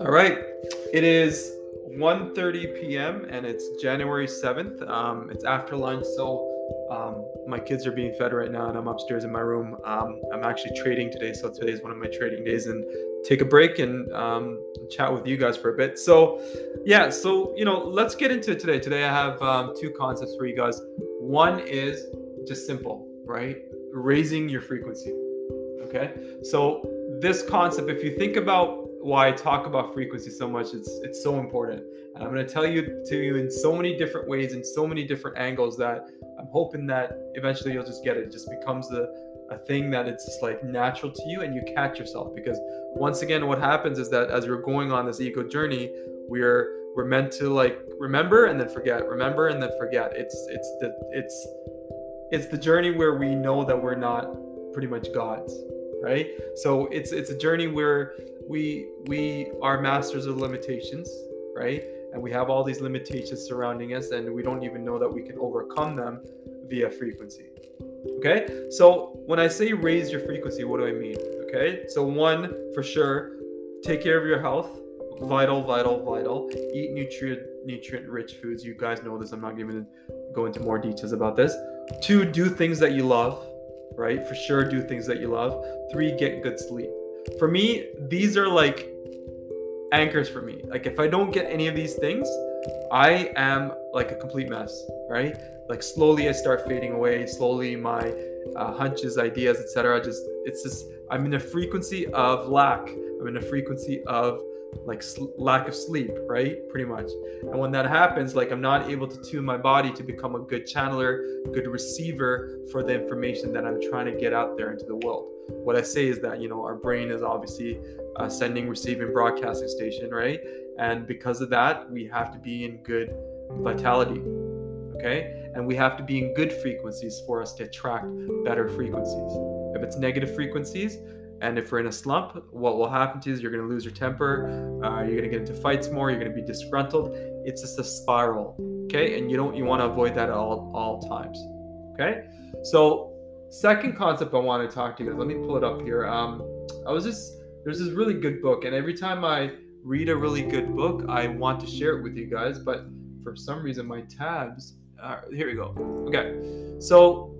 All right. It is 1.30 p.m. and it's January 7th. Um, it's after lunch, so um, my kids are being fed right now, and I'm upstairs in my room. Um, I'm actually trading today, so today is one of my trading days, and take a break and um, chat with you guys for a bit. So, yeah, so you know, let's get into it today. Today, I have um, two concepts for you guys. One is just simple, right? Raising your frequency. Okay, so this concept, if you think about why I talk about frequency so much. It's it's so important, and I'm going to tell you to you in so many different ways, in so many different angles that I'm hoping that eventually you'll just get it. It just becomes a a thing that it's just like natural to you, and you catch yourself because once again, what happens is that as we're going on this ego journey, we're we're meant to like remember and then forget, remember and then forget. It's it's the it's it's the journey where we know that we're not pretty much gods right so it's it's a journey where we we are masters of limitations, right? And we have all these limitations surrounding us, and we don't even know that we can overcome them via frequency. Okay, so when I say raise your frequency, what do I mean? Okay, so one for sure, take care of your health. Vital, vital, vital. Eat nutrient nutrient rich foods. You guys know this. I'm not going to go into more details about this. Two, do things that you love, right? For sure, do things that you love. Three, get good sleep for me, these are like anchors for me. Like if I don't get any of these things, I am like a complete mess, right? Like slowly I start fading away. Slowly my uh, hunches, ideas, etc. Just it's just I'm in a frequency of lack. I'm in a frequency of like sl- lack of sleep, right? Pretty much. And when that happens, like I'm not able to tune my body to become a good channeler, good receiver for the information that I'm trying to get out there into the world. What I say is that, you know, our brain is obviously a sending, receiving, broadcasting station, right? And because of that, we have to be in good vitality, okay? And we have to be in good frequencies for us to attract better frequencies. If it's negative frequencies, and if we're in a slump, what will happen to you is you're going to lose your temper. Uh, you're going to get into fights more. You're going to be disgruntled. It's just a spiral. Okay. And you don't, you want to avoid that at all, all times. Okay. So, second concept I want to talk to you guys, let me pull it up here. Um, I was just, there's this really good book. And every time I read a really good book, I want to share it with you guys. But for some reason, my tabs, uh, here we go. Okay. So,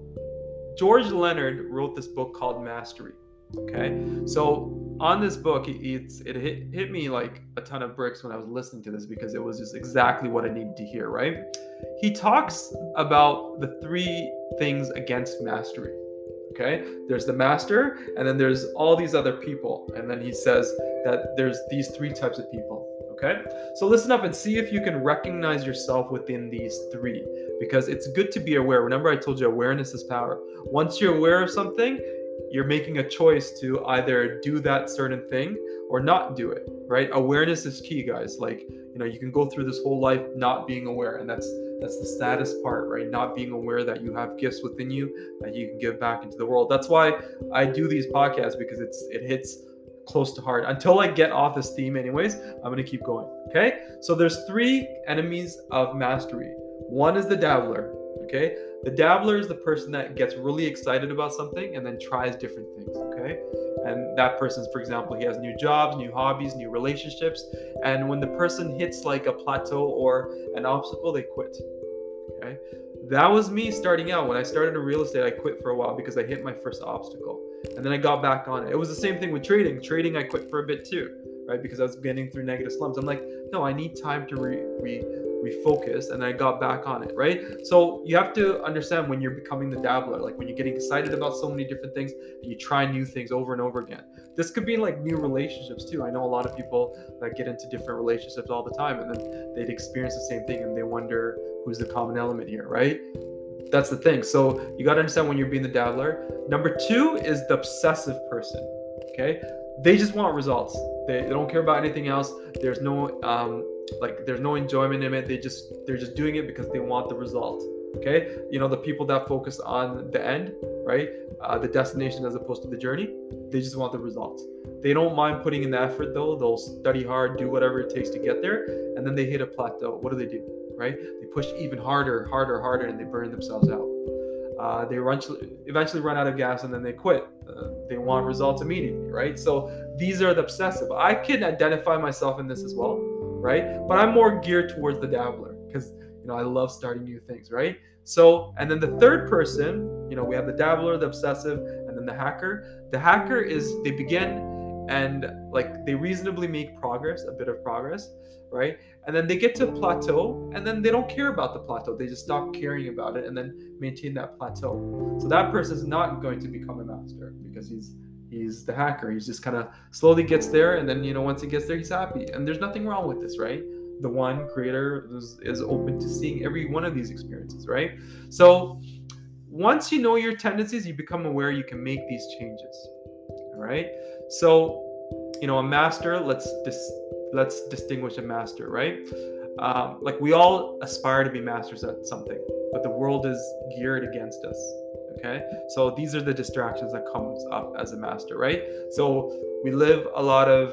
George Leonard wrote this book called Mastery. Okay, so on this book, it's it hit, hit me like a ton of bricks when I was listening to this because it was just exactly what I needed to hear. Right? He talks about the three things against mastery. Okay, there's the master, and then there's all these other people, and then he says that there's these three types of people. Okay, so listen up and see if you can recognize yourself within these three because it's good to be aware. Remember, I told you awareness is power. Once you're aware of something, you're making a choice to either do that certain thing or not do it right? Awareness is key guys. Like you know you can go through this whole life not being aware and that's that's the saddest part right? Not being aware that you have gifts within you that you can give back into the world. That's why i do these podcasts because it's it hits close to heart. Until i get off this theme anyways i'm to keep going okay? So there's three enemies of mastery. One is the dabbler okay the dabbler is the person that gets really excited about something and then tries different things, okay? And that person, for example, he has new jobs, new hobbies, new relationships. And when the person hits like a plateau or an obstacle, they quit, okay? That was me starting out. When I started in real estate, I quit for a while because I hit my first obstacle. And then I got back on it. It was the same thing with trading. Trading, I quit for a bit too, right? Because I was getting through negative slumps. I'm like, no, I need time to re, re refocused and I got back on it, right? So you have to understand when you're becoming the dabbler, like when you're getting excited about so many different things and you try new things over and over again. This could be like new relationships too. I know a lot of people that get into different relationships all the time and then they'd experience the same thing and they wonder who's the common element here, right? That's the thing. So you got to understand when you're being the dabbler. Number two is the obsessive person. Okay. They just want results. They, they don't care about anything else. There's no um, like there's no enjoyment in it. They just they're just doing it because they want the result okay? You know the people that focus on the end right? Uh, the destination as opposed to the journey they just want the results. They don't mind putting in the effort though. They'll study hard do whatever it takes to get there and then they hit a plateau. What do they do right? They push even harder harder harder and they burn themselves out uh, they eventually run out of gas and then they quit. Uh, they want results immediately, right? So these are the obsessive. I can identify myself in this as well, right? But I'm more geared towards the dabbler because you know I love starting new things, right? So and then the third person, you know, we have the dabbler, the obsessive, and then the hacker. The hacker is they begin and like they reasonably make progress, a bit of progress, right? And then they get to a plateau and then they don't care about the plateau. They just stop caring about it and then maintain that plateau. So that person is not going to become a master because he's he's the hacker. He's just kind of slowly gets there and then you know once he gets there he's happy. And there's nothing wrong with this, right? The one creator is, is open to seeing every one of these experiences, right? So once you know your tendencies, you become aware you can make these changes. Right. So, you know, a master, let's dis- let's distinguish a master, right? Um, like we all aspire to be masters at something, but the world is geared against us. Okay, so these are the distractions that comes up as a master, right? So we live a lot of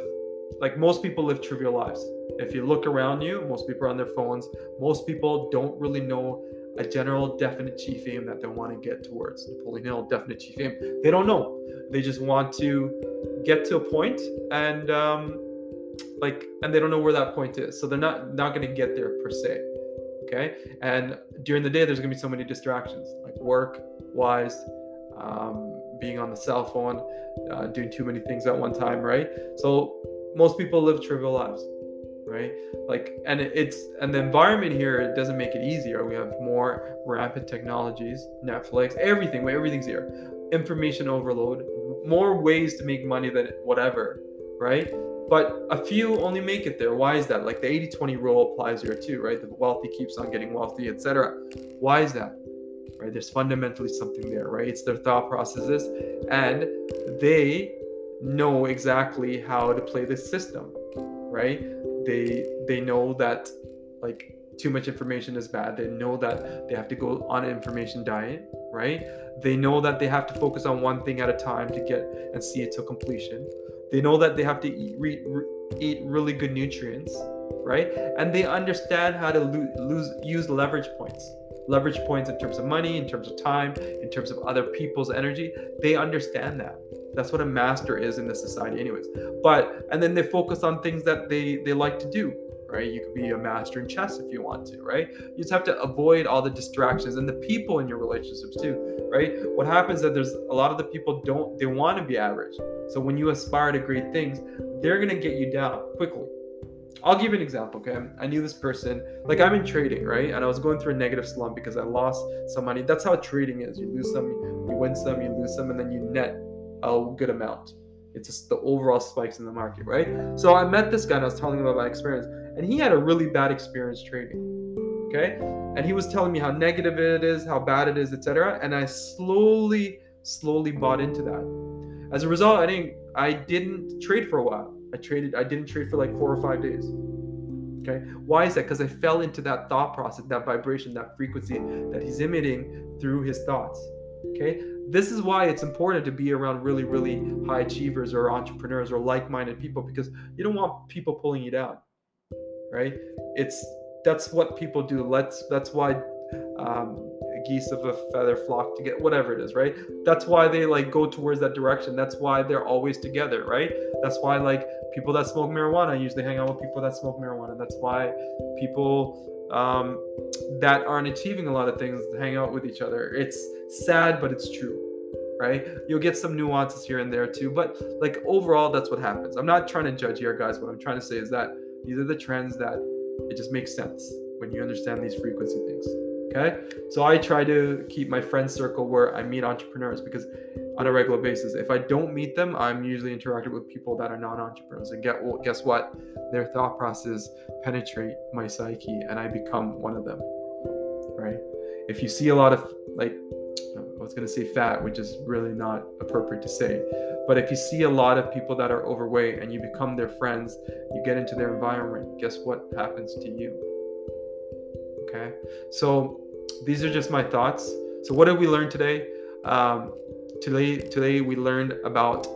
like most people live trivial lives. If you look around you, most people are on their phones. Most people don't really know a general definite chief aim that they want to get towards. Napoleon Hill, definite chief aim. They don't know. They just want to get to a point and um, like and they don't know where that point is so they're not not to get there per se okay and during the day there's to be so many distractions like work wise um, being on the cell phone uh, doing too many things at one time right so most people live trivial lives right like and it's and the environment here it doesn't make it easier we have more rapid technologies netflix everything everything's here information overload more ways to make money than whatever right but a few only make it there. Why is that? Like the 80 20 rule applies here too, right? The wealthy keeps on getting wealthy, etc. Why is that? Right? There's fundamentally something there, right? It's their thought processes and they know exactly how to play this system, right? They they know that like too much information is bad. They know that they have to go on an information diet, right? They know that they have to focus on one thing at a time to get and see it to completion they know that they have to eat, re, re, eat really good nutrients, right? And they understand how to lo- lose, use leverage points. Leverage points in terms of money, in terms of time, in terms of other people's energy. They understand that. That's what a master is in the society, anyways. But and then they focus on things that they they like to do right? You could be a master in chess if you want to, right? You just have to avoid all the distractions and the people in your relationships too, right? What happens is that there's a lot of the people don't they want to be average. So when you aspire to great things, they're gonna get you down quickly. I'll give you an example, okay? I knew this person, like I'm in trading, right? And I was going through a negative slump because I lost some money. That's how trading is. You lose some, you win some, you lose some, and then you net a good amount. It's just the overall spikes in the market, right? So I met this guy and I was telling him about my experience, and he had a really bad experience trading. Okay, and he was telling me how negative it is, how bad it is, etc. And I slowly, slowly bought into that. As a result, I didn't, I didn't trade for a while. I traded, I didn't trade for like four or five days. Okay, why is that? Because I fell into that thought process, that vibration, that frequency that he's emitting through his thoughts. Okay, this is why it's important to be around really, really high achievers or entrepreneurs or like minded people because you don't want people pulling you down, right? It's that's what people do. Let's that's why um, geese of a feather flock to get whatever it is, right? That's why they like go towards that direction. That's why they're always together, right? That's why like people that smoke marijuana usually hang out with people that smoke marijuana. That's why people um, that aren't achieving a lot of things hang out with each other. It's sad, but it's true, right? You'll get some nuances here and there too, but like overall, that's what happens. I'm not trying to judge here, guys. What I'm trying to say is that these are the trends that it just makes sense when you understand these frequency things. Okay, so I try to keep my friend circle where I meet entrepreneurs because on a regular basis. If I don't meet them, I'm usually interacting with people that are non-entrepreneurs, and get well, guess what? Their thought process penetrate my psyche, and I become one of them. Right? If you see a lot of like, I was gonna say fat, which is really not appropriate to say, but if you see a lot of people that are overweight and you become their friends, you get into their environment. Guess what happens to you? Okay, so these are just my thoughts. So what did we learn today? Um, today today we learned about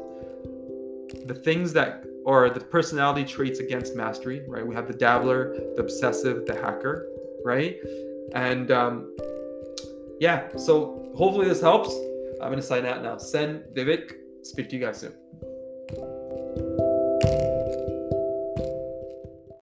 the things that or the personality traits against mastery right we have the dabbler the obsessive the hacker right and um, yeah, so hopefully this helps. I'm gonna sign out now. Send Vivek. Speak to you guys soon.